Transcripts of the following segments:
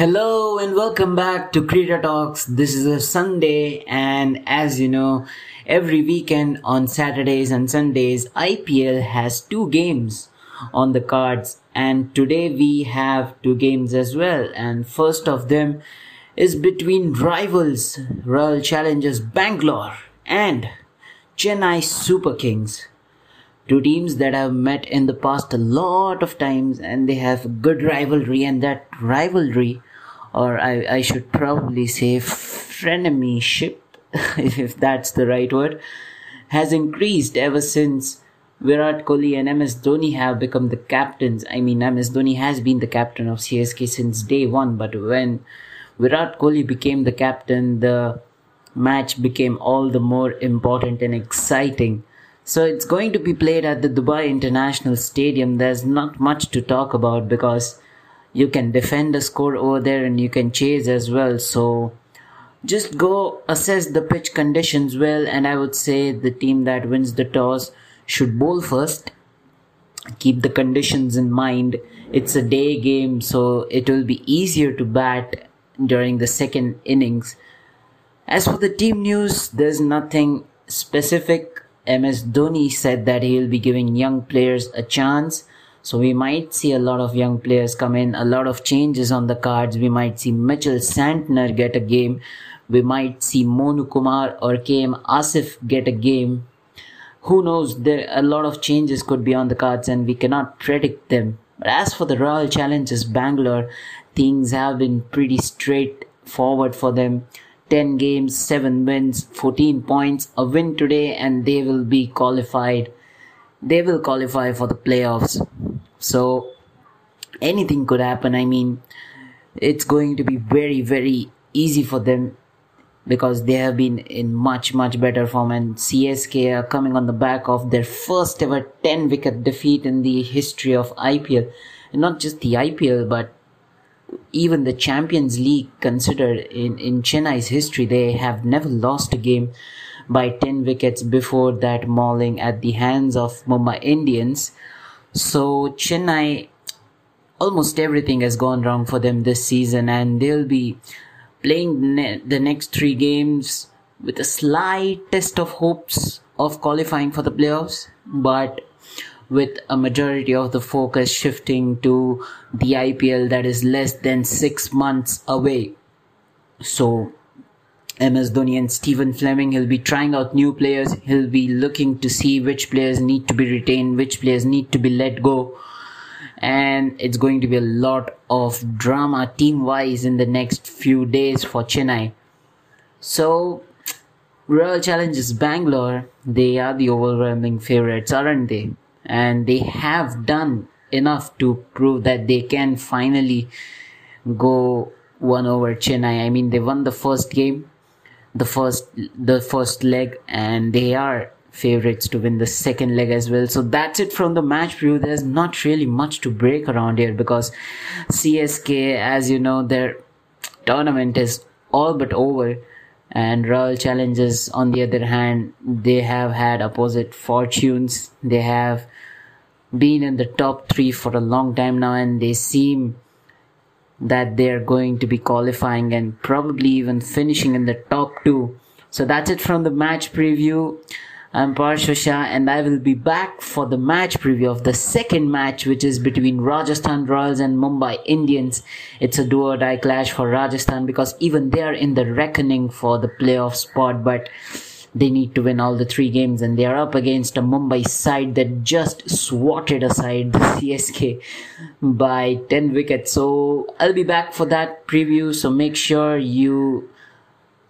Hello and welcome back to Creator Talks. This is a Sunday, and as you know, every weekend on Saturdays and Sundays, IPL has two games on the cards, and today we have two games as well. And first of them is between rivals Royal Challengers Bangalore and Chennai Super Kings two teams that have met in the past a lot of times and they have good rivalry and that rivalry or I, I should probably say frenemyship if that's the right word has increased ever since Virat Kohli and MS Dhoni have become the captains. I mean, MS Dhoni has been the captain of CSK since day one, but when Virat Kohli became the captain, the match became all the more important and exciting. So it's going to be played at the Dubai International Stadium. There's not much to talk about because you can defend the score over there and you can chase as well. So just go assess the pitch conditions well, and I would say the team that wins the toss should bowl first. Keep the conditions in mind. It's a day game, so it will be easier to bat during the second innings. As for the team news, there's nothing specific. MS Dhoni said that he will be giving young players a chance. So we might see a lot of young players come in, a lot of changes on the cards. We might see Mitchell Santner get a game. We might see Monu Kumar or KM Asif get a game. Who knows? There a lot of changes could be on the cards and we cannot predict them. But as for the Royal Challengers Bangalore, things have been pretty straightforward for them. 10 games, 7 wins, 14 points, a win today, and they will be qualified. They will qualify for the playoffs. So anything could happen. I mean, it's going to be very, very easy for them because they have been in much, much better form. And CSK are coming on the back of their first ever 10 wicket defeat in the history of IPL. And not just the IPL, but even the Champions League considered in, in Chennai's history, they have never lost a game by 10 wickets before that mauling at the hands of Mumbai Indians. So Chennai, almost everything has gone wrong for them this season and they'll be playing ne- the next three games with a slight test of hopes of qualifying for the playoffs, but with a majority of the focus shifting to the IPL that is less than six months away. So, MS Dhoni and Stephen Fleming, he'll be trying out new players. He'll be looking to see which players need to be retained, which players need to be let go. And it's going to be a lot of drama team wise in the next few days for Chennai. So, Royal Challengers Bangalore, they are the overwhelming favorites, aren't they? and they have done enough to prove that they can finally go one over Chennai. I mean, they won the first game, the first the first leg, and they are favorites to win the second leg as well. So that's it from the match preview. There's not really much to break around here because CSK, as you know, their tournament is all but over. And Royal Challengers, on the other hand, they have had opposite fortunes. They have been in the top three for a long time now, and they seem that they're going to be qualifying and probably even finishing in the top two. So that's it from the match preview. I'm Parshosha and I will be back for the match preview of the second match which is between Rajasthan Royals and Mumbai Indians. It's a do or die clash for Rajasthan because even they are in the reckoning for the playoff spot but they need to win all the three games and they are up against a Mumbai side that just swatted aside the CSK by 10 wickets. So I'll be back for that preview. So make sure you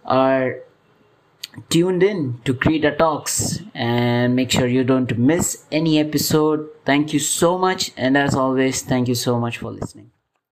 are tuned in to Creator Talks and make sure you don't miss any episode. Thank you so much. And as always, thank you so much for listening.